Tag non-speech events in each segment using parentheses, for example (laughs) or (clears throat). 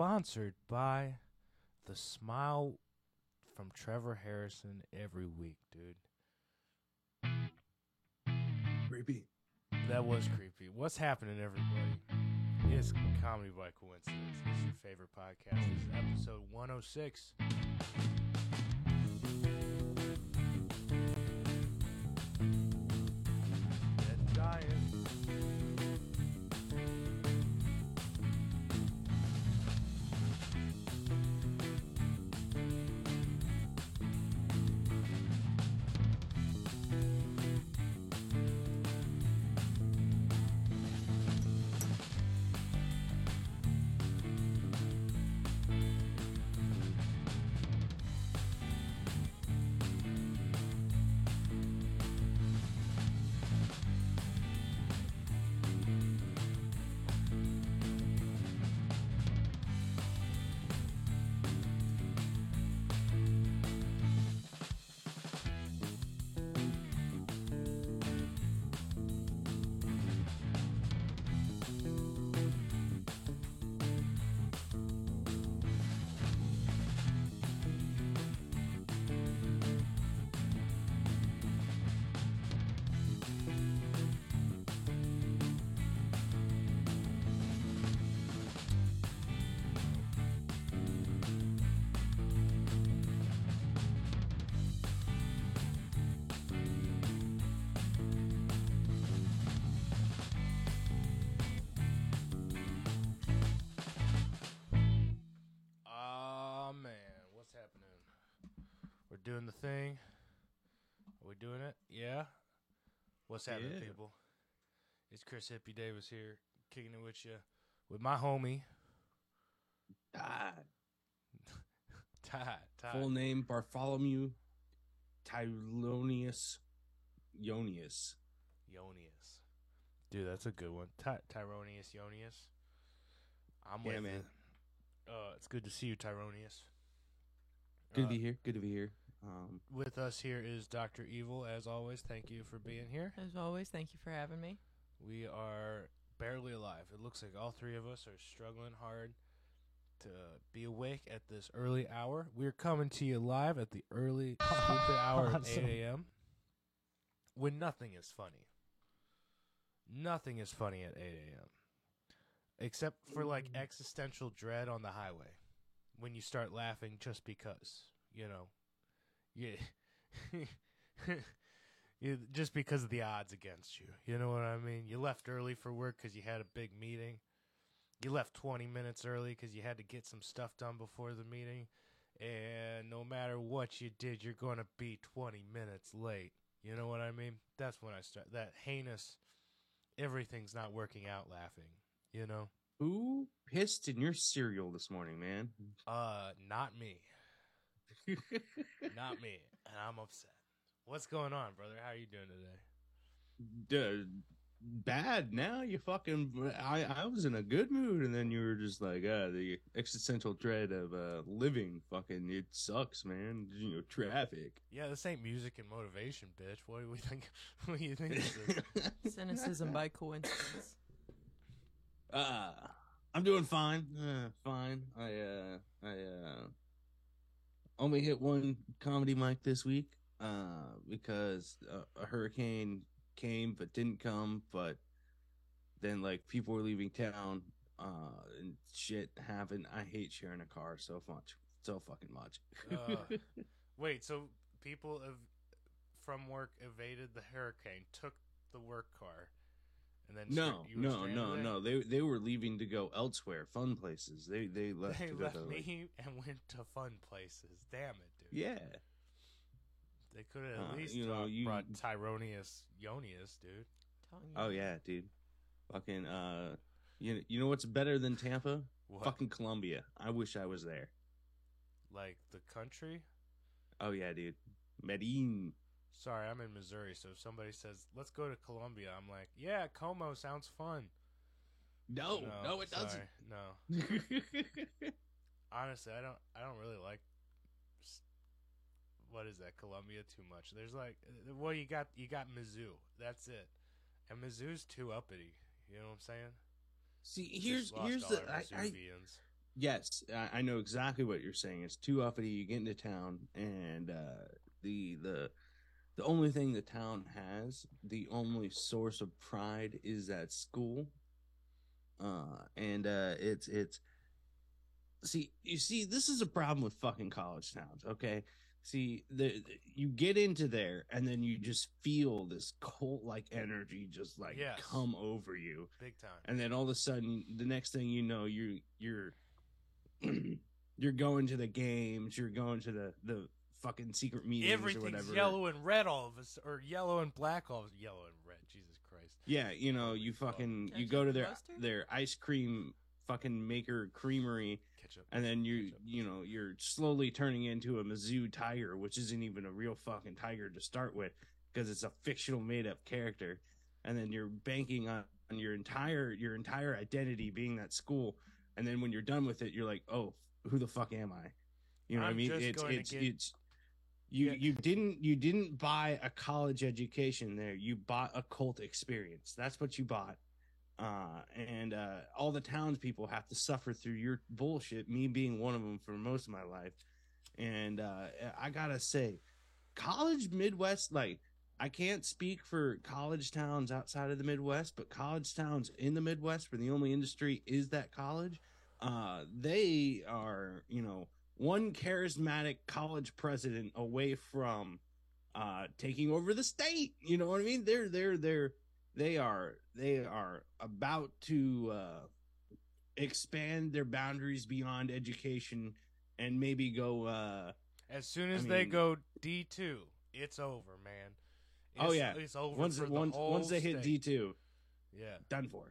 sponsored by the smile from Trevor Harrison every week, dude. Creepy. That was creepy. What's happening, everybody? It's Comedy by Coincidence. It's your favorite podcast. This is episode 106. Doing the thing. Are we doing it? Yeah. What's happening, Yeah. people? It's Chris Hippie Davis here, kicking it with you, with my homie Ah, Ty. Ty. full name Bartholomew Tyronius Ionius. Ionius. Dude, that's a good one. Ty- Tyronius Ionius. I'm Yeah, with man. it. Uh, it's good to see you, Tyronius. Good Uh, to be here. Good to be here. Um, With us here is Dr. Evil, as always. Thank you for being here. As always, thank you for having me. We are barely alive. It looks like all three of us are struggling hard to be awake at this early hour. We're coming to you live at the early (laughs) stupid hour of 8 a.m. when nothing is funny. Nothing is funny at 8 a.m. Except for like existential dread on the highway. When you start laughing just because, you know. Yeah. (laughs) you, just because of the odds against you. You know what I mean? You left early for work because you had a big meeting. You left 20 minutes early because you had to get some stuff done before the meeting. And no matter what you did, you're going to be 20 minutes late. You know what I mean? That's when I start that heinous, everything's not working out laughing. You know? who pissed in your cereal this morning, man? Uh, not me. Not me. And I'm upset. What's going on, brother? How are you doing today? Dude, bad. Now you fucking. I I was in a good mood, and then you were just like, ah, the existential dread of uh living. Fucking, it sucks, man. You know, traffic. Yeah, this ain't music and motivation, bitch. What do we think? (laughs) What do you think this is? (laughs) Cynicism by coincidence. Uh I'm doing fine. Uh, fine. I uh I uh only hit one comedy mic this week uh because uh, a hurricane came but didn't come but then like people were leaving town uh and shit happened. I hate sharing a car so much. So fucking much. Uh, (laughs) wait, so people have, from work evaded the hurricane, took the work car, and then no, you were no, no, there? no. They they were leaving to go elsewhere, fun places. They they (laughs) left They left to like- me and went to fun places. Damn it, dude. Yeah. They could have at Uh, least you know, uh, you- brought Tyronius Ionius, dude. Oh yeah, dude. Fucking uh you you know what's better than Tampa? What? Fucking Columbia. I wish I was there. Like the country. Oh yeah, dude. Medellin. Sorry, I'm in Missouri, so if somebody says, let's go to Columbia, I'm like, yeah, Como sounds fun. No, no, it sorry, doesn't. No. (laughs) Honestly, I don't I don't really like what is that, Columbia too much. There's like well you got you got Mizzou. That's it. And Mizzou's too uppity. You know what I'm saying? See, here's here's the I, I yes, I, I know exactly what you're saying. It's too uppity. You get into town, and uh, the the the only thing the town has, the only source of pride is that school. Uh, and uh, it's it's see you see this is a problem with fucking college towns. Okay, see the, the you get into there and then you just feel this cult like energy just like Yes. come over you Big time. and then all of a sudden the next thing you know you you're (clears throat) you're going to the games you're going to the the fucking secret meetings or Everything's whatever yellow and red all of us, or yellow and black all of us. yellow and red. Jesus Christ. yeah you know Holy you fuck. fucking you go to their mustard? their ice cream fucking maker creamery Ketchup. and then you Ketchup. you know you're slowly turning into a Mizzou tiger which isn't even a real fucking tiger to start with because it's a fictional made up character and then you're banking on, on your entire your entire identity being that school and then when you're done with it you're like oh who the fuck am I you know what I mean just it's going to it's get- it's you Yeah. you didn't you didn't buy a college education there you bought a cult experience that's what you bought uh, and uh, all the townspeople have to suffer through your bullshit. Me being one of them for most of my life, and uh, I gotta say, college Midwest, like I can't speak for college towns outside of the Midwest, but college towns in the Midwest, where the only industry is that college, uh, they are, you know, one charismatic college president away from uh taking over the state you know what i mean they're they're they're they are they are about to uh expand their boundaries beyond education and maybe go uh As soon I as they mean- go D two, it's over, man. Oh, yeah. it's over once for the once whole once they hit. D2 Yeah, done for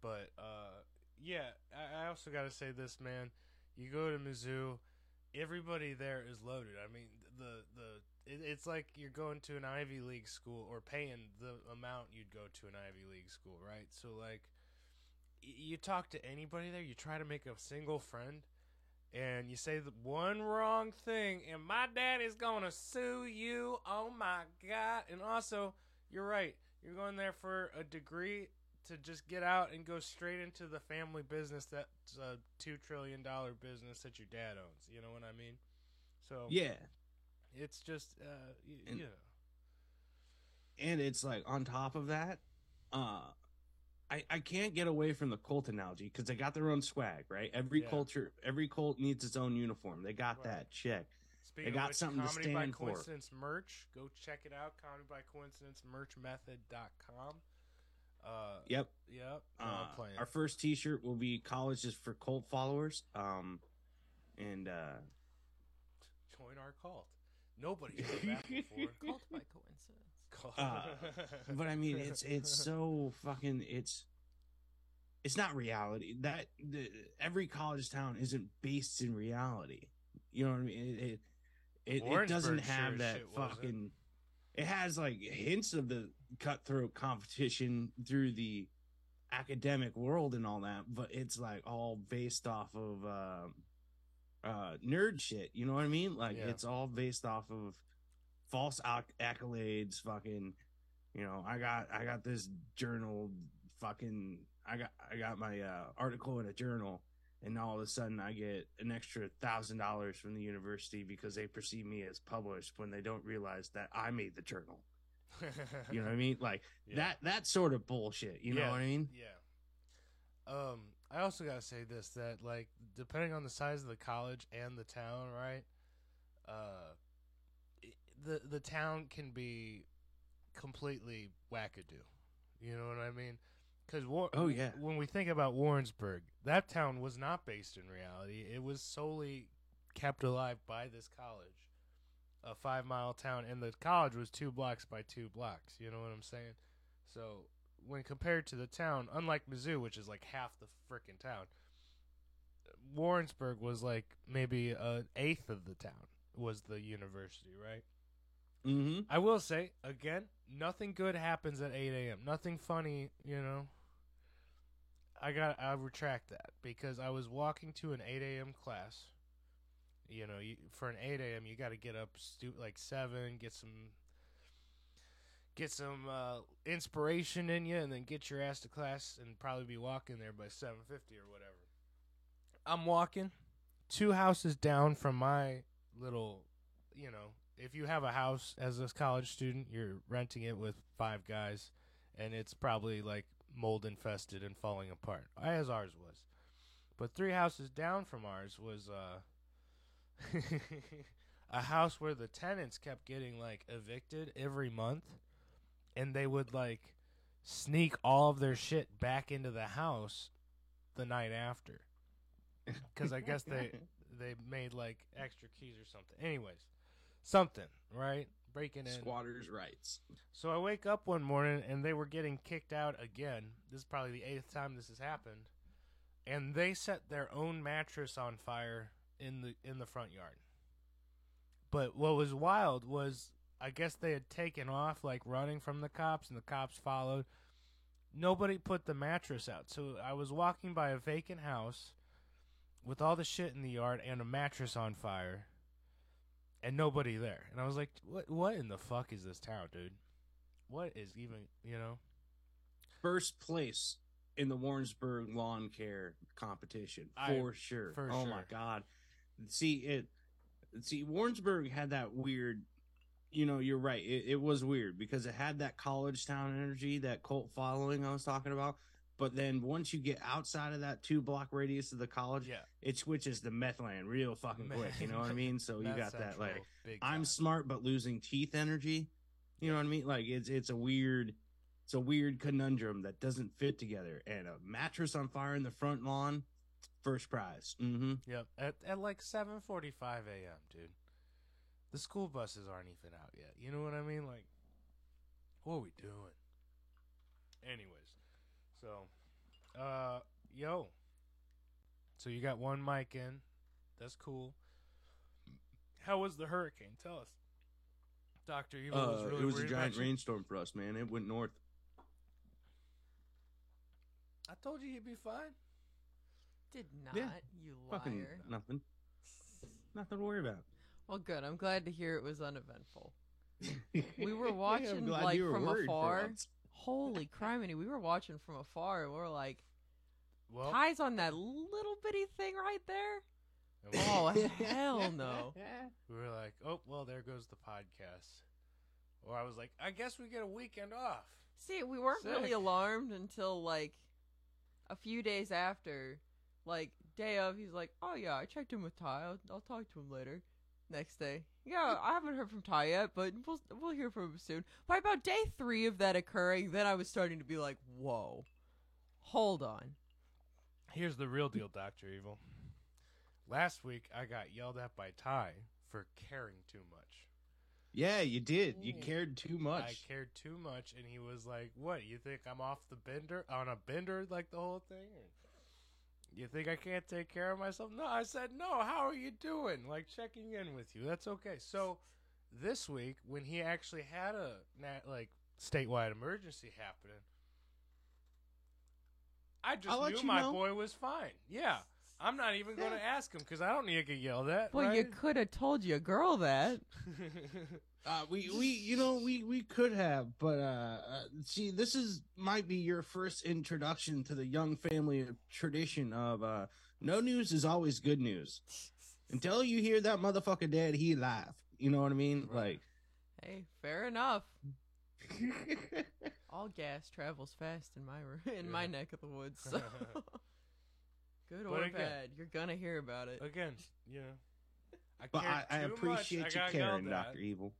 but uh, yeah, I, I also got to say this, man. You go to Mizzou, everybody there is loaded. I mean, the the it, it's like you're going to an Ivy League school or paying the amount you'd go to an Ivy League school, right? So like, you talk to anybody there, you try to make a single friend. And you say the one wrong thing, and my dad is gonna sue you. Oh my god! And also, you're right. You're going there for a degree to just get out and go straight into the family business that's a two trillion dollar business that your dad owns. You know what I mean? So yeah it's just uh, y- And- yeah, and it's like on top of that uh I, I can't get away from the cult analogy because they got their own swag, right? Every Yeah. culture, every cult needs its own uniform. They got Right. that check. Speaking got of which, something to stand by for. Coincidence merch. Go check it out. Comedy by Coincidence merchmethod.com. Uh, Yep. Yep. No, Uh, playing. our first T-shirt will be "College is for cult followers." Um, and uh, Join our cult. Nobody's done that before. Cult by coincidence. (laughs) Cult. Uh, but I mean, it's it's so fucking it's it's not reality. That the, every college town isn't based in reality. You know what I mean? It it, it, it doesn't Warrensburg sure have that shit wasn't. fucking. It has like hints of the cutthroat competition through the academic world and all that, but it's like all based off of um uh, nerd shit. You know what I mean? Like Yeah. it's all based off of false acc- accolades. Fucking, you know, I got I got this journal. Fucking, I got I got my uh, article in a journal, and all of a sudden I get an extra thousand dollars from the university because they perceive me as published when they don't realize that I made the journal. You know what I mean? Like (laughs) Yeah. that that sort of bullshit. You know what I mean? Yeah. Um, I also gotta say this that like depending on the size of the college and the town, right? Uh, the the town can be completely wackadoo. You know what I mean? Because War- Oh, yeah. when we think about Warrensburg, that town was not based in reality. It was solely kept alive by this college, a five mile town, and the college was two blocks by two blocks. You know what I'm saying? So when compared to the town, unlike Mizzou, which is like half the frickin' town, Warrensburg was like maybe an eighth of the town was the university, right? Mm-hmm. I will say again, nothing good happens at 8 a.m. Nothing funny, you know. I got I retract that because I was walking to an 8 a.m. class. You know, you, for an 8 a.m. you got to get up stu- like seven, get some get some uh, inspiration in you, and then get your ass to class and probably be walking there by 7:50 or whatever. I'm walking two houses down from my little, you know, if you have a house as a college student, you're renting it with five guys, and it's probably like mold infested and falling apart, as ours was. But three houses down from ours was uh, (laughs) a house where the tenants kept getting like evicted every month, and they would like sneak all of their shit back into the house the night after because I guess they (laughs) they made like extra keys or something. Anyways, something right breaking in. Squatters' rights. So I wake up one morning and they were getting kicked out again. This is probably the eighth time this has happened, and they set their own mattress on fire in the in the front yard. But what was wild was I guess they had taken off like running from the cops and the cops followed. Nobody put the mattress out. So I was walking by a vacant house with all the shit in the yard and a mattress on fire and nobody there. And I was like, what what in the fuck is this town, dude? What is even, you know? First place in the Warrensburg lawn care competition I- for sure. for oh my god. See it see Warrensburg had that weird you know, you're right. It, it was weird because it had that college town energy, that cult following I was talking about. But then once you get outside of that two block radius of the college, Yeah. it switches to meth land real fucking quick. You know (laughs) what I mean? So you got that like I'm smart but losing teeth energy. You know what I mean? Like it's it's a weird it's a weird conundrum that doesn't fit together. And a mattress on fire in the front lawn, first prize. Mm-hmm. Yep. At at like 7:45 a.m., dude. The school buses aren't even out yet. You know what I mean? Like what are we doing? Anyways. So, uh yo. So you got one mic in. That's cool. How was the hurricane? Tell us. Dr. Evil was Uh, really it was a giant rainstorm for us, man. It went north. I told you you'd be fine. Did not, Yeah, you liar. Fucking nothing. Nothing to worry about. Well, good. I'm glad to hear it was uneventful. (laughs) We were watching, glad like, were from worried for afar. Holy criminy, we were watching from afar and we are like, Well, Ty's on that little bitty thing right there? we- Oh, (laughs) hell no. we were like, "Oh, well, there goes the podcast." Or I was like, "I guess we get a weekend off." See, we weren't really alarmed until like a few days after. Like day of, he's like, "Oh yeah, I checked in with Ty. I'll, I'll talk to him later." Next day, yeah, I haven't heard from Ty yet, but we'll we'll hear from him soon. By about day three of that occurring, then I was starting to be like, "Whoa, hold on." Here's the real deal, Doctor Evil. Last week, I got yelled at by Ty for caring too much. Yeah, you did. You mm. cared too much. I cared too much, and he was like, "What? You think I'm off the bender on a bender like the whole thing? Or you think I can't take care of myself?" No, I said, "No. How are you doing? Like checking in with you. That's okay." So this week, when he actually had a like statewide emergency happening, I just I'll knew my know. boy was fine. Yeah. I'm not even going to ask him because I don't need to get yelled at. Well, you could have told your girl that. (laughs) Uh, we we you know we we could have, but uh, see, this is might be your first introduction to the young family tradition of uh, no news is always good news. Until you hear that motherfucker dead, he alive. You know what I mean? Like, Hey, fair enough. (laughs) All gas travels fast in my r- (laughs) in my neck of the woods. So. (laughs) Good or again- bad, you're gonna hear about it. Again, Yeah. I but I, I too much. appreciate I you caring. Doctor Evil.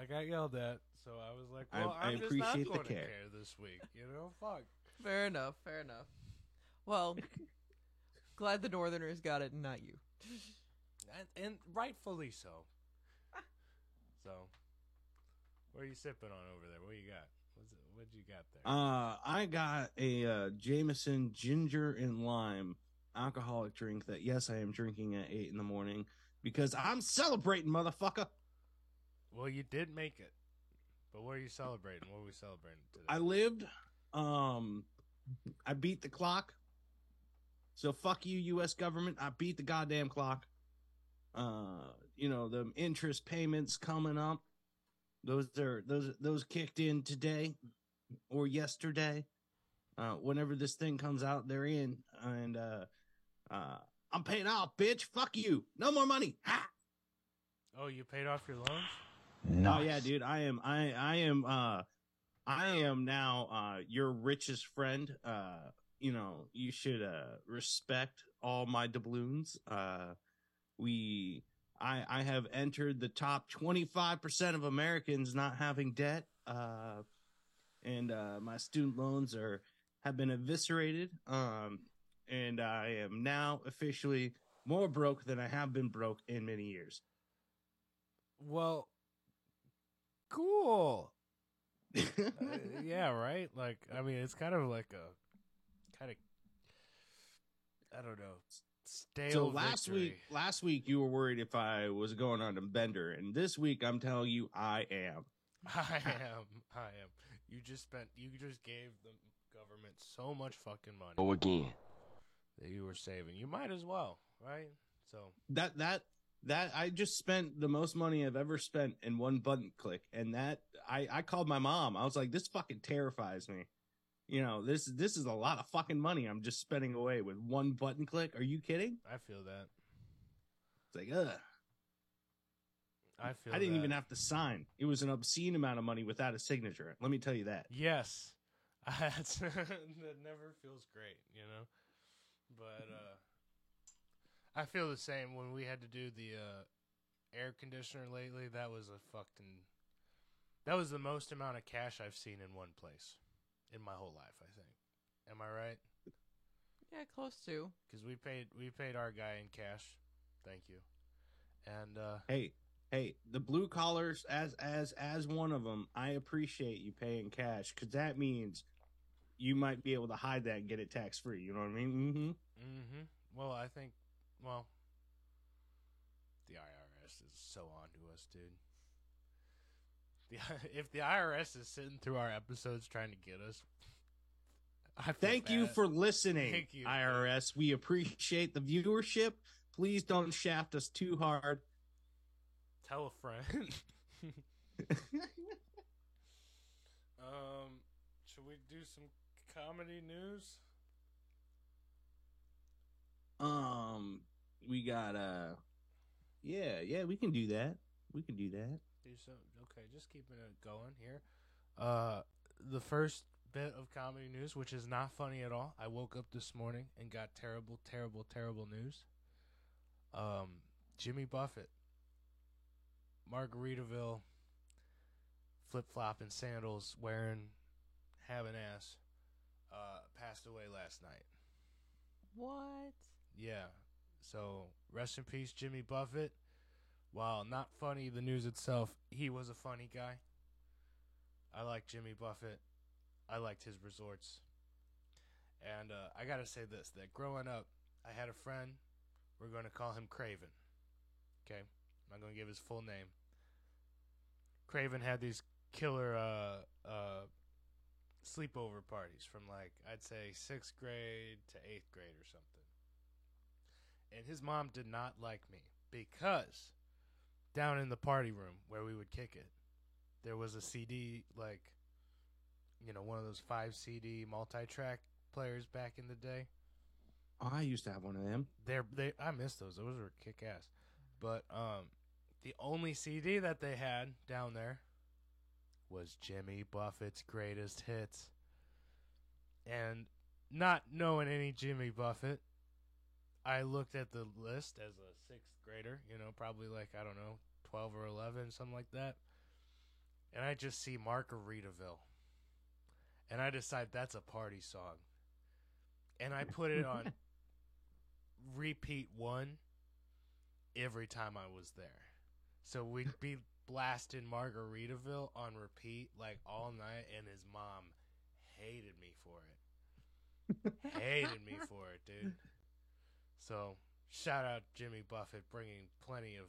I got yelled at, so I was like, I- "Well, I I'm just appreciate the not going to care. care this week." You know, (laughs) fuck. Fair enough. Fair enough. Well, (laughs) glad the Northerners got it, and not you. And, and rightfully so. So, what are you sipping on over there? What you got? What's it, what you got there? Uh, I got a uh, Jameson ginger and lime alcoholic drink that yes, I am drinking at eight in the morning because I'm celebrating, motherfucker. Well, you did make it, but what are you celebrating? What are we celebrating today? I lived. Um, I beat the clock. So fuck you, U.S. government. I beat the goddamn clock. Uh, you know the interest payments coming up. Those are those those kicked in today or yesterday. Uh, whenever this thing comes out, they're in, and uh, uh, I'm paying off, bitch. Fuck you. No more money. Ha! Oh, you paid off your loans? Oh yeah, dude. I am. I. I am. Uh, I am now. Uh, your richest friend. Uh, you know, you should uh respect all my doubloons. Uh, we. I. I have entered the top twenty five percent of Americans not having debt. Uh, and uh, my student loans are have been eviscerated. Um, and I am now officially more broke than I have been broke in many years. Well, cool. (laughs) Uh, yeah, right? Like, I mean, it's kind of like a kind of, I don't know, stale. so last victory. week, last week you were worried if I was going on a bender, and this week I'm telling you I am. (laughs) I am. I am. You just spent. You just gave the government so much fucking money Oh again. that you were saving. You might as well, right? So That that that I just spent the most money I've ever spent in one button click, and that I I called my mom. I was like, this fucking terrifies me. You know, this this is a lot of fucking money I'm just spending away with one button click. Are you kidding? I feel that. It's like, ugh. I feel. I didn't that. even have to sign. It was an obscene amount of money without a signature. Let me tell you that. Yes, (laughs) that never feels great, you know. But uh, I feel the same when we had to do the uh, air conditioner lately. That was a fucking. That was the most amount of cash I've seen in one place in my whole life. I think. Am I right? Yeah, close to. Because we paid we paid our guy in cash. Thank you. And uh, Hey, hey, the blue collars as as as one of them. I appreciate you paying cash because that means you might be able to hide that and get it tax free. You know what I mean? Mm-hmm. Mm-hmm. Well, I think, well, the IRS is so on to us, dude. The, (laughs) if the IRS is sitting through our episodes trying to get us, (laughs) Thank you for listening, Thank you. IRS. We appreciate the viewership. Please don't shaft us too hard. tell a friend. (laughs) um, should we do some comedy news? um, we got uh, yeah, yeah, we can do that. We can do that. Do some. Okay, just keeping it going here. Uh, the first bit of comedy news, which is not funny at all. I woke up this morning and got terrible, terrible, terrible news. Um, Jimmy Buffett, Margaritaville, flip flopping sandals, wearing having ass, uh, passed away last night. What? Yeah. So rest in peace, Jimmy Buffett. While not funny, the news itself, he was a funny guy. I like Jimmy Buffett. I liked his resorts. And uh, I gotta say this: that growing up, I had a friend. We're gonna call him Craven. Okay, I'm not gonna give his full name. Craven had these killer uh, uh, sleepover parties from like I'd say sixth grade to eighth grade or something. And his mom did not like me because down in the party room where we would kick it, there was a CD like you know one of those five CD multi-track players back in the day. Oh, I used to have one of them. They're they I miss those. Those were kick ass. But um the only CD that they had down there was Jimmy Buffett's greatest hits. And not knowing any Jimmy Buffett, I looked at the list as a sixth grader, you know, probably like, I don't know, 12 or 11, something like that. And I just see Margaritaville. And I decide that's a party song. And I put it on (laughs) repeat one every time I was there. So we'd be blasting Margaritaville on repeat like all night, and his mom hated me for it. (laughs) hated me for it, dude. So shout out Jimmy Buffett bringing plenty of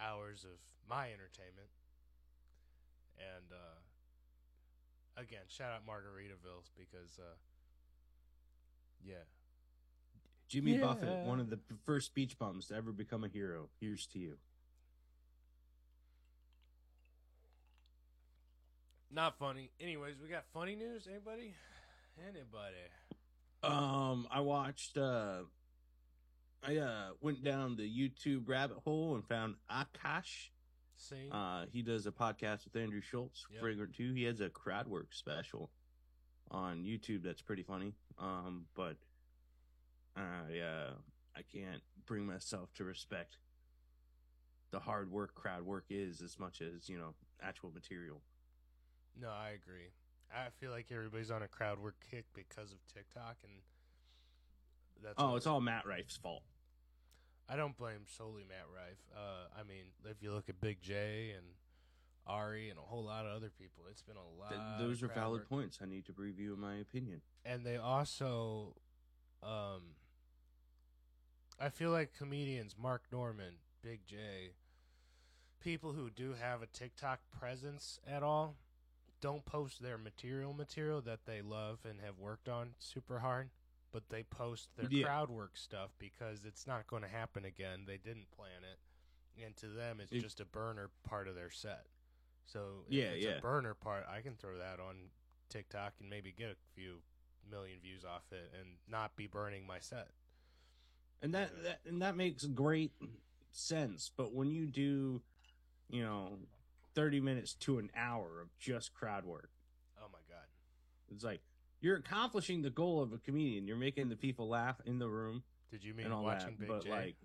hours of my entertainment. And uh, again, shout out Margaritavilles because uh, yeah, Jimmy Yeah. Buffett, one of the first speech bums to ever become a hero. Here's to you. Not funny. Anyways, we got funny news. Anybody? Anybody? Um, I watched uh I uh went down the YouTube rabbit hole and found Akaash. See, Uh, he does a podcast with Andrew Schulz, Yep. Flagrant Two. He has a crowd work special on YouTube that's pretty funny. Um, but I uh, I can't bring myself to respect the hard work crowd work is as much as you know actual material. no, I agree. I feel like everybody's on a crowd work kick because of TikTok, and that's Oh, it's all Matt Rife's fault. I don't blame solely Matt Rife. Uh, I mean, if you look at Big Jay and Ari and a whole lot of other people, it's been a lot. Th- of those are valid work. points. I need to review in my opinion. and they also um I feel like comedians Mark Normand, Big Jay, people who do have a TikTok presence at all don't post their material material that they love and have worked on super hard, but they post their Yeah. crowd work stuff because it's not going to happen again. They didn't plan it. And to them it's It- just a burner part of their set. So Yeah, it's yeah. a burner part, I can throw that on TikTok and maybe get a few million views off it and not be burning my set. and that, Yeah. that and that makes great sense but when you do you know 30 minutes to an hour of just crowd work Oh my god. it's like you're accomplishing the goal of a comedian you're making the people laugh in the room Did you mean watching that Big but J? like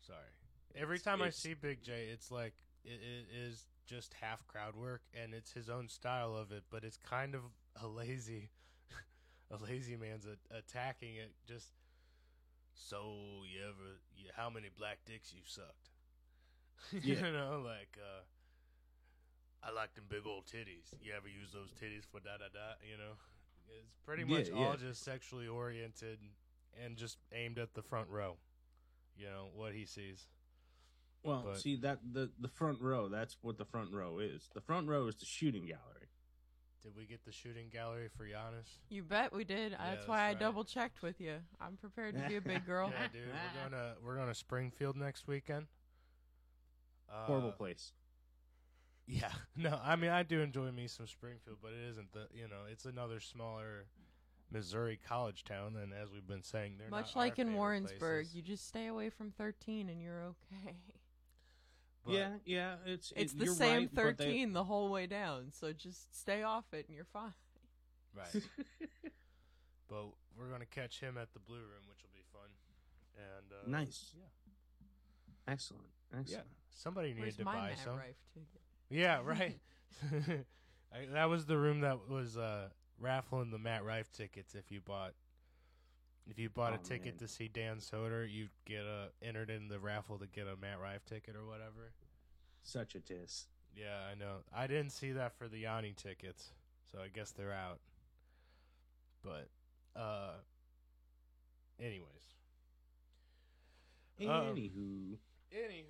Sorry. Every time I see Big Jay, it's like it, it is just half crowd work and it's his own style of it, but it's kind of a lazy (laughs) a lazy man's a, attacking it just so you ever you, how many black dicks you sucked? (laughs) you Yeah. know, like uh I like them big old titties. You ever use those titties for da da da, you know? It's pretty much yeah. all just sexually oriented and just aimed at the front row. You know, what he sees. well but- see that the the front row that's what the front row is the front row is the shooting gallery Did we get the shooting gallery for Giannis? You bet we did. that's that's why I double checked with you. I'm prepared to be a big girl. Yeah, dude. We're gonna we're going to Springfield next weekend. Uh, horrible place Yeah. (laughs) No, I mean I do enjoy me some Springfield, but it isn't the you know, it's another smaller Missouri college town and as we've been saying they're Much not our like in Warrensburg, places. you just stay away from 13 and you're okay. But- yeah yeah it's It's it- the same right, but they- 13 the whole way down, so just stay off it and you're fine. Right. (laughs) but we're going to catch him at the Blue Room, which will be fun. And uh, nice Yeah. excellent excellent Yeah. Somebody needed Where's to my buy Matt some. Yeah, right. (laughs) I, that was the room that was uh, raffling the Matt Rife tickets. If you bought, if you bought Oh, a ticket man. to see Dan Soder, you'd get a entered in the raffle to get a Matt Rife ticket or whatever. such a diss Yeah, I know. I didn't see that for the Yanni tickets, so I guess they're out. But, uh, anyways. Um, anywho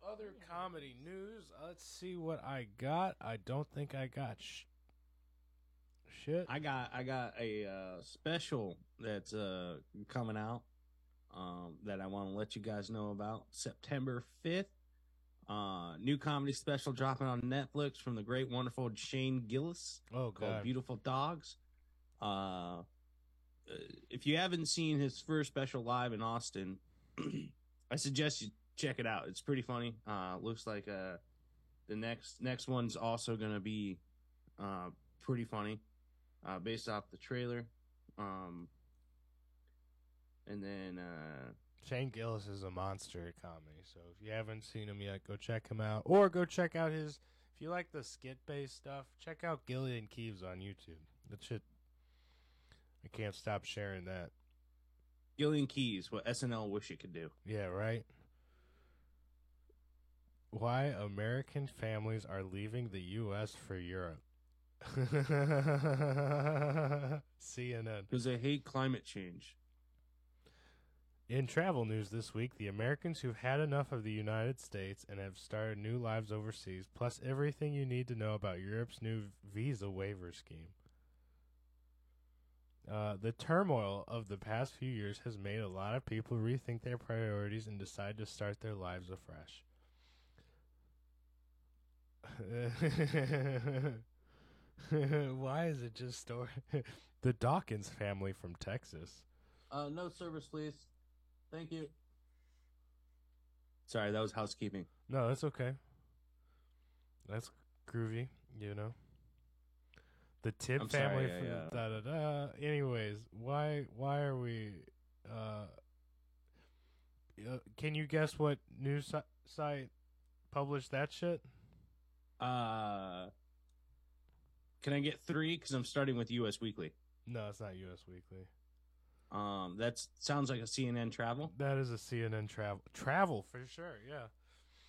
Anywho, other comedy news. Let's see what I got. I don't think I got sh- shit. I got I got a uh, special that's uh, coming out um, that I want to let you guys know about. September fifth, uh, new comedy special dropping on Netflix from the great wonderful Shane Gillis oh called. Beautiful Dogs. Uh, uh, if you haven't seen his first special live in Austin, (clears throat) I suggest you check it out. It's pretty funny. Uh, looks like uh, the next next one's also gonna be uh, pretty funny, uh, based off the trailer. Um, and then uh, Shane Gillis is a monster at comedy. So if you haven't seen him yet, go check him out, or go check out his. If you like the skit based stuff, check out Gillian Keeves on YouTube. That shit. I can't stop sharing that. Gillian Keys, what SNL wish it could do. Yeah, right. Why American families are leaving the U.S. for Europe. (laughs) CNN. Because they hate climate change. In travel news this week, the Americans who've had enough of the United States and have started new lives overseas, plus everything you need to know about Europe's new visa waiver scheme. Uh, the turmoil of the past few years has made a lot of people rethink their priorities and decide to start their lives afresh. (laughs) Why is it just story? (laughs) the Dawkins family from Texas. Uh, no service, please. Thank you. Sorry, that was housekeeping. No, that's okay. That's groovy, you know. The Tip I'm family. sorry, I, from da da da. Anyways, why why are we? Uh, uh, can you guess what news si- site published that shit? Uh, can I get three? Because I'm starting with U.S. Weekly. No, it's not U.S. Weekly. Um, that sounds like a CNN travel. That is a CNN travel travel for sure. Yeah.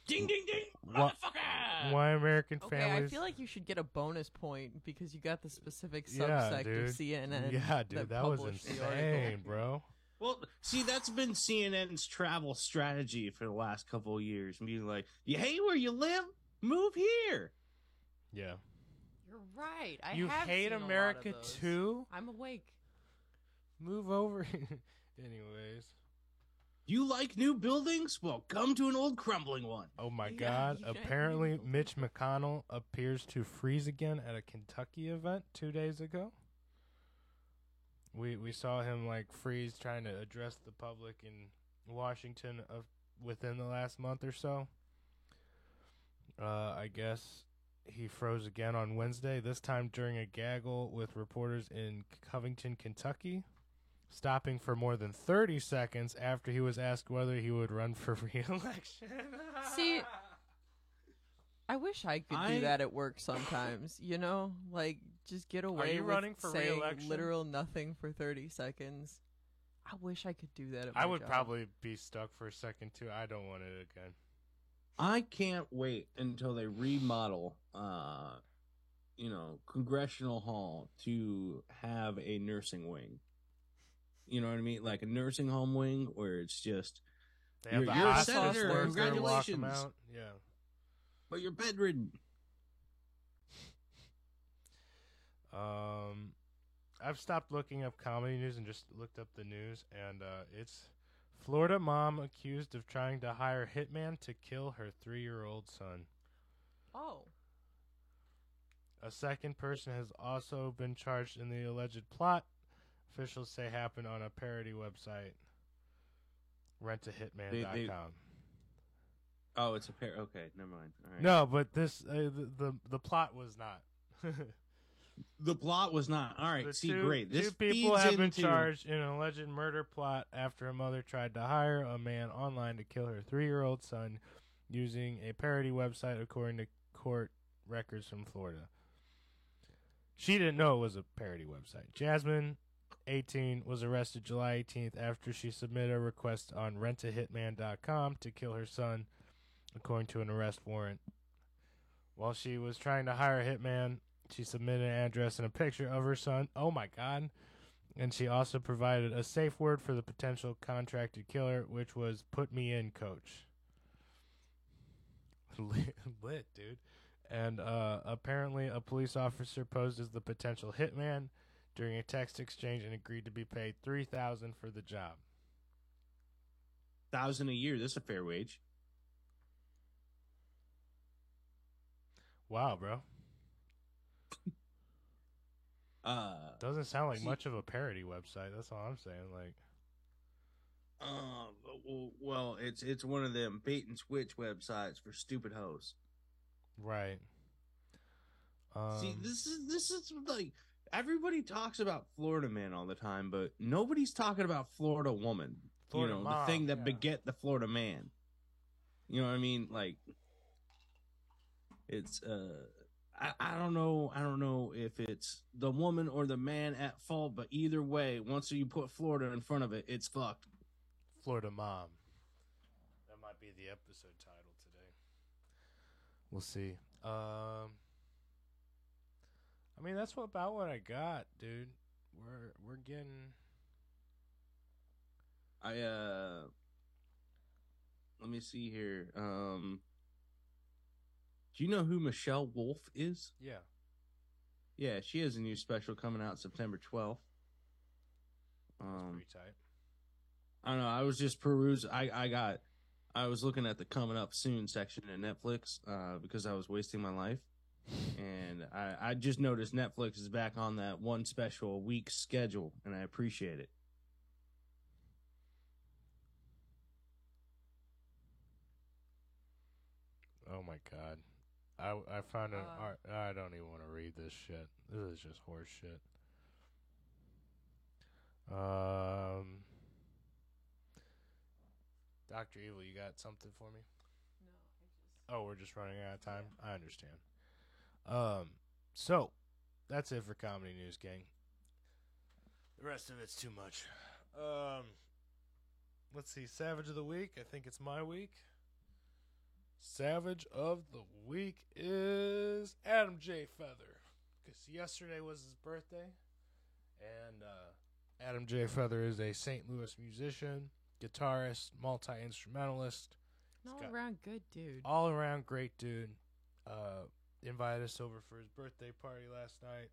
Ding ding ding, Wha- motherfucker! Why American Okay, families? I feel like you should get a bonus point because you got the specific Yeah, subsect dude. of CNN. yeah, dude, that, was insane, bro. Well, see, that's been CNN's travel strategy for the last couple of years. Being like, you hate where you live? Move here. Yeah. You're right. I you have hate seen a lot of America those. too? I'm awake. Move over. (laughs) Anyways. You like new buildings? Well, come to an old crumbling one. Oh my Yeah, God! you can't Apparently, (laughs) handle Mitch McConnell appears to freeze again at a Kentucky event two days ago. We we saw him like freeze trying to address the public in Washington of within the last month or so. Uh, I guess he froze again on Wednesday. This time during a gaggle with reporters in Covington, Kentucky, stopping for more than thirty seconds after he was asked whether he would run for (laughs) re-election. See, I wish I could I- do that at work sometimes. You know, like just get away Are you with running for saying re-election? literal nothing for thirty seconds. I wish I could do that. At I would job. probably be stuck for a second too. I don't want it again. I can't wait until they remodel, uh, you know, Congressional Hall to have a nursing wing. You know what I mean? Like a nursing home wing where it's just, They have You're- the you're a senator, worker walk 'em congratulations. out. Yeah. but you're bedridden. Um, I've stopped looking up comedy news and just looked up the news, and uh, it's Florida mom accused of trying to hire hitman to kill her three-year-old son. Oh, A second person has also been charged in the alleged plot. Officials say happened on a parody website, rentahitman.com. They- they- Oh, it's a pair. Okay, never mind. All right. No, but this uh, the, the the plot was not. (laughs) the plot was not. All right, The see, two, great. This two people have been into- charged in an alleged murder plot after a mother tried to hire a man online to kill her three-year-old son using a parody website, according to court records from Florida. She didn't know it was a parody website. Jasmine, 18, was arrested July 18th after she submitted a request on rentahitman.com to kill her son, according to an arrest warrant. While she was trying to hire a hitman, she submitted an address and a picture of her son. Oh my god. And she also provided a safe word for the potential contracted killer, which was put me in, coach. (laughs) lit, dude. And uh, apparently, a police officer posed as the potential hitman during a text exchange and agreed to be paid three thousand for the job. thousand a year. That's a fair wage. Wow, bro. Uh, Doesn't sound like much of a parody website. That's all I'm saying. Like, uh, well, well, it's it's one of them bait and switch websites for stupid hoes. right. Um, See, this is this is like everybody talks about Florida man all the time, but nobody's talking about Florida woman. Florida you know, mom, the thing that yeah. beget the Florida man. You know what I mean? Like, it's uh, I I don't know, I don't know if it's the woman or the man at fault, but either way, once you put Florida in front of it, it's fucked. Florida Mom. That might be the episode title today. We'll see. Um, I mean, that's what, about what I got, dude. We're we're getting. I uh let me see here. Um do you know who Michelle Wolf is? Yeah. Yeah, she has a new special coming out September 12th. Um, pretty tight. I don't know. I was just perusing. I, I got, I was looking at the coming up soon section at Netflix uh, because I was wasting my life. And I, I just noticed Netflix is back on that one special a week schedule, and I appreciate it. Oh my god. I I found an Uh. art. I don't even want to read this shit. This is just horse shit. Um, Doctor Evil, you got something for me? No, I just. Oh, we're just running out of time. I understand. Um, so that's it for comedy news, gang. The rest of it's too much. Um, let's see. Savage of the week. I think it's my week. Savage of the week is Adam J. Feather, because yesterday was his birthday, and uh, Adam J. Feather is a St. Louis musician, guitarist, multi instrumentalist All around good dude. all around great dude. Uh, invited us over for his birthday party last night.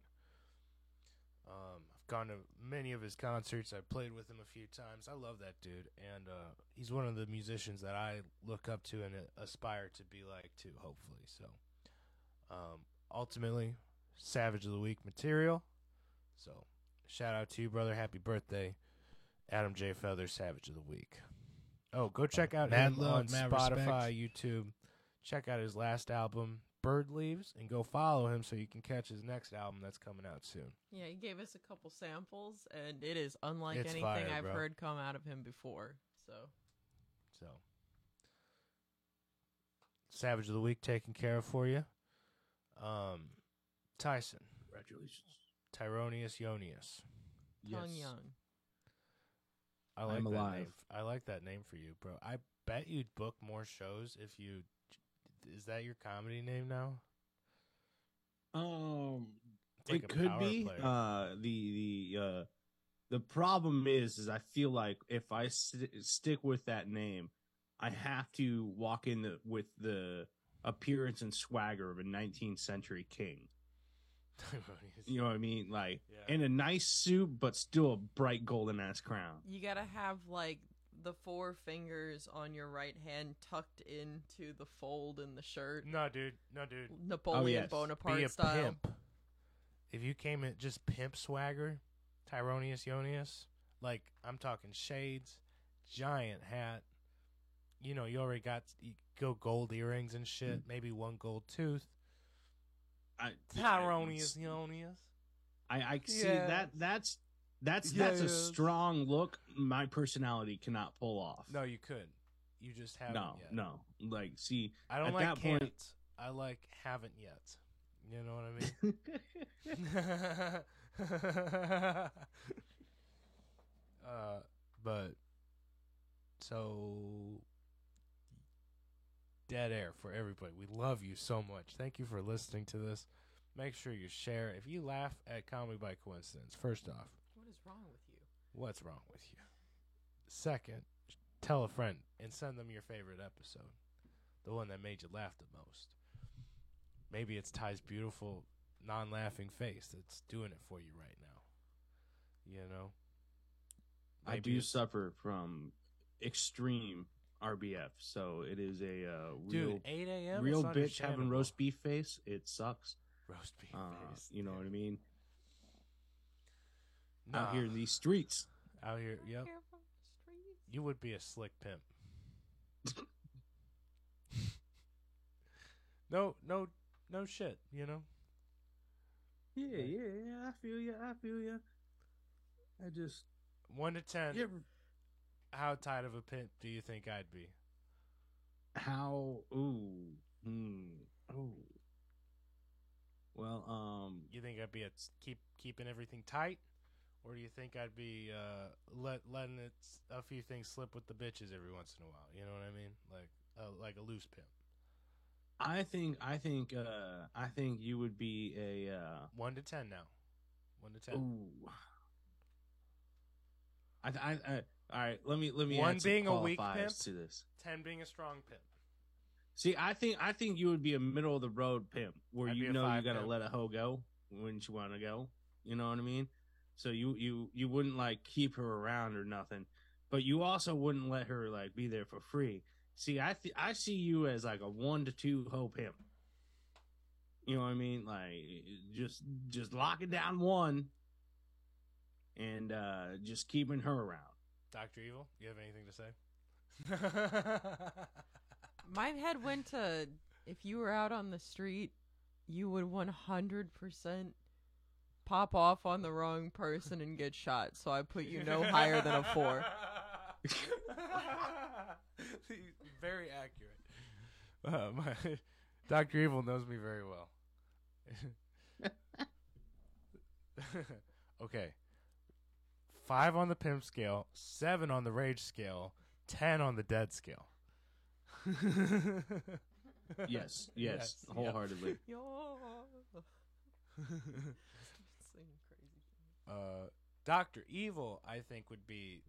Um, gone to many of his concerts. I played with him a few times. I love that dude, and uh, he's one of the musicians that I look up to and aspire to be like too. Hopefully, so. Um, ultimately, Savage of the Week material. So, shout out to you, brother. Happy birthday, Adam J. Feather, Savage of the Week. Oh, go check out Mad him love, on Spotify, YouTube. Check out his last album, Bird Leaves, and go follow him so you can catch his next album that's coming out soon. Yeah, he gave us a couple samples, and it is unlike It's anything fire, I've bro. heard come out of him before. So So, Savage of the Week taken care of for you. Um, Tyson, Congratulations. Tyronius Ionius. Tongue Young. I like I'm that alive. name. I like that name for you, bro. I bet you'd book more shows if you. Is that your comedy name now? Um, like it could be. player. Uh, the the uh, the problem is, is I feel like if I st- stick with that name, I have to walk in the, with the appearance and swagger of a 19th century king. (laughs) You know what I mean? Like Yeah. in a nice suit, but still a bright golden ass crown. You gotta have like the four fingers on your right hand tucked into the fold in the shirt, No, dude. No, dude. Napoleon oh, yes. Bonaparte Be a style. pimp. If you came in just pimp swagger, Tyronius Ionius, like I'm talking shades, giant hat. You know, you already got you go gold earrings and shit. Mm-hmm. Maybe one gold tooth. I, Tyronius Ionius. I, I see Yes. that. That's that's that's a strong look. My personality cannot pull off. No, you could. You just haven't no, yet. no. Like, see, I don't At like that can't. point- I like haven't yet. You know what I mean? (laughs) (laughs) uh, but so dead air for everybody. We love you so much. Thank you for listening to this. Make sure you share. If you laugh at comedy by coincidence, first off, wrong with you? what's wrong with you? Second, tell a friend and send them your favorite episode, the one that made you laugh the most. Maybe it's Ty's beautiful, non-laughing face that's doing it for you right now. You know, I do suffer from extreme RBF, so it is a uh, real, dude. Eight a.m. real bitch having roast beef face. It sucks. roast beef Uh, face. you know what I mean? Nah, Out here in these streets. out here. Yep, Here from the streets. you would be a slick pimp. (laughs) no, no, no shit. You know. Yeah, yeah, yeah. I feel you. I feel you. I just One to ten. you ever How tight of a pimp do you think I'd be? how ooh hmm oh well um You think I'd be a keep keeping everything tight, or do you think I'd be uh, let letting it a few things slip with the bitches every once in a while? You know what I mean? Like uh, like a loose pimp. I think I think uh I think you would be a uh One to ten now. One to ten. ooh I, I, I all right let me let me One being a weak pimp? to this Ten being a strong pimp. see I think I think you would be a middle of the road pimp where I'd you know you gotta pimp. let a hoe go when you want to go you know what I mean so you you you wouldn't like keep her around or nothing but you also wouldn't let her like be there for free. See, I th- I see you as like a one to two hope pimp. You know what I mean? Like just just locking down one and uh just keeping her around. Doctor Evil, you have anything to say? (laughs) (laughs) My head went to if you were out on the street, you would 100% pop off on the wrong person and get shot. So I put you no higher than a four. (laughs) very accurate. Uh, my, (laughs) Doctor Evil knows me very well. (laughs) okay, five on the pimp scale, seven on the rage scale, ten on the dead scale. Yes, yes, yeah. wholeheartedly. Yo. Saying crazy things. Uh, Doctor Evil, I think, would be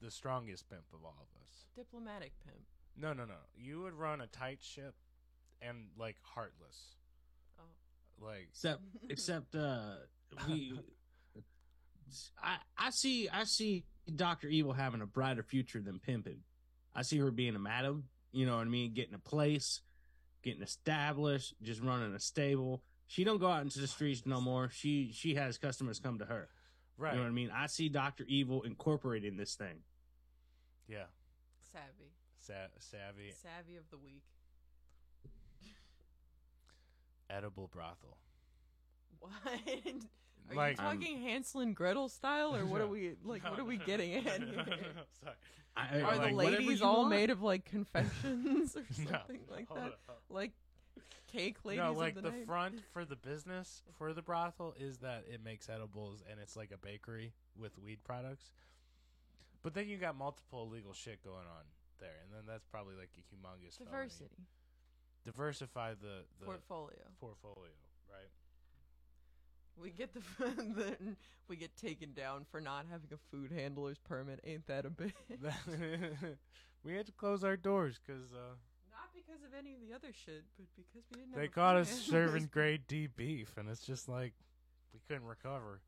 the strongest pimp of all of us. Diplomatic pimp. No, no, no. You would run a tight ship, and like heartless. Oh. Like Except, (laughs) except, uh, we. I I see I see Doctor Evil having a brighter future than pimping. I see her being a madam. You know what I mean? Getting a place, getting established, just running a stable. She don't go out into the streets no more. She she has customers come to her. right. You know what I mean? I see Doctor Evil incorporating this thing. Yeah. Savvy. Sa- savvy Savvy of the week. edible brothel. What? (laughs) Are Like- you talking Hansel and Gretel style, or what are we (laughs) like? What are we getting at here? Sorry. I, Are like, the ladies all want. made of like confections or (laughs) No. something like Hold that? up. Like cake ladies No, like the, the front (laughs) for the business for the brothel is that it makes edibles and it's like a bakery with weed products. But then you got multiple illegal shit going on there, and then that's probably like a humongous felony. diversity Diversify the the portfolio. portfolio, right? We get the, (laughs) the we get taken down for not having a food handler's permit. Ain't that a bitch? (laughs) we had to close our doors because uh, because of any of the other shit, but because we didn't. they have caught us (laughs) serving grade D beef, and it's just like we couldn't recover.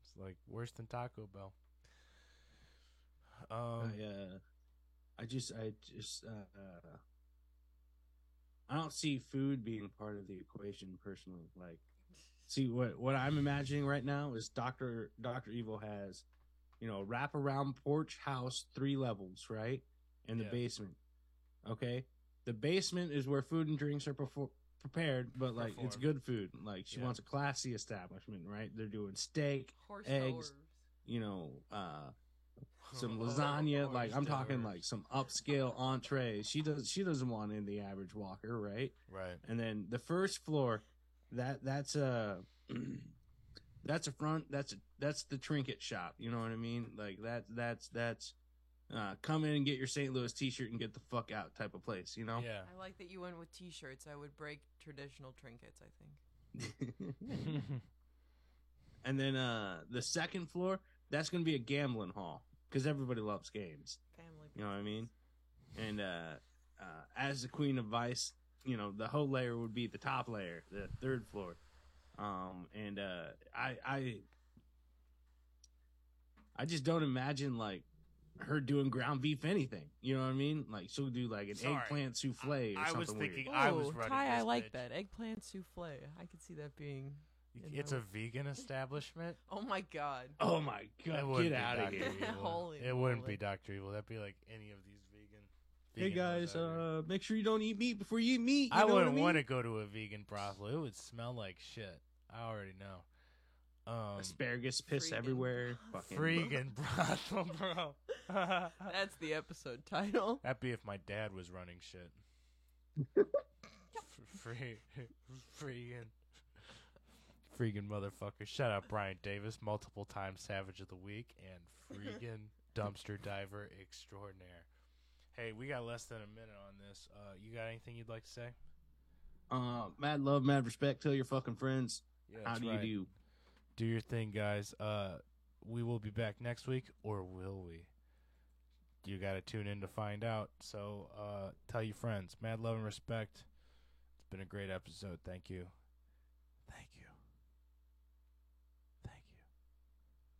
It's like worse than Taco Bell. Um, I, uh, I just, I just, uh, uh, I don't see food being part of the equation personally. Like, see what what I'm imagining right now is Doctor Doctor Evil has, you know, a wraparound porch house, three levels, right, and the Yeah. basement. Okay, the basement is where food and drinks are perfor- prepared, but like it's good food. Like she Yeah. wants a classy establishment, right? They're doing steak, Horse eggs, doors. you know, uh, some lasagna. Like I'm talking like some upscale entrees. She does. She doesn't want in the average walker, right? right. And then the first floor, that that's a (clears throat) that's a front. That's a, that's the trinket shop. You know what I mean? Like that that's that's uh, come in and get your St. Louis T-shirt and get the fuck out type of place. You know? Yeah. I like that you went with T-shirts. I would break traditional trinkets. I think. (laughs) and then uh the second floor, that's gonna be a gambling hall because everybody loves games. Family. You know what I mean? And uh, uh, as the queen of vice, you know, the whole layer would be the top layer, the third floor. Um, and uh, I, I, I just don't imagine like her doing ground beef anything. You know what I mean? Like she'll do like an Sorry. eggplant souffle or I something was thinking- weird. I was Ooh, running Ty, I like bitch. that eggplant souffle. I could see that being. It's know. a vegan establishment. (laughs) Oh my god. Oh my It god! wouldn't Get be out of Dr. here! (laughs) Holy it wouldn't be. Doctor Evil. That'd be like any of these vegan. Hey guys, ones out here. uh, make sure you don't eat meat before you eat meat. You I know wouldn't I mean? want to go to a vegan brothel. It would smell like shit. I already know. Um, Asparagus piss Freaking- everywhere. Fucking freaking (laughs) brothel, (laughs) bro. That's the episode title. That'd be if my dad was running shit. (laughs) F- Free, freaking, freaking motherfucker! Shout out Brian Davis, multiple time Savage of the Week, and freaking dumpster diver extraordinaire. Hey, we got less than a minute on this. Uh, you got anything you'd like to say? Uh, mad love, mad respect. Tell your fucking friends. Yeah, How do you do? Do your thing, guys. Uh, we will be back next week, or will we? You got to tune in to find out. So, uh, tell your friends. Mad love and respect. It's been a great episode. Thank you. Thank you.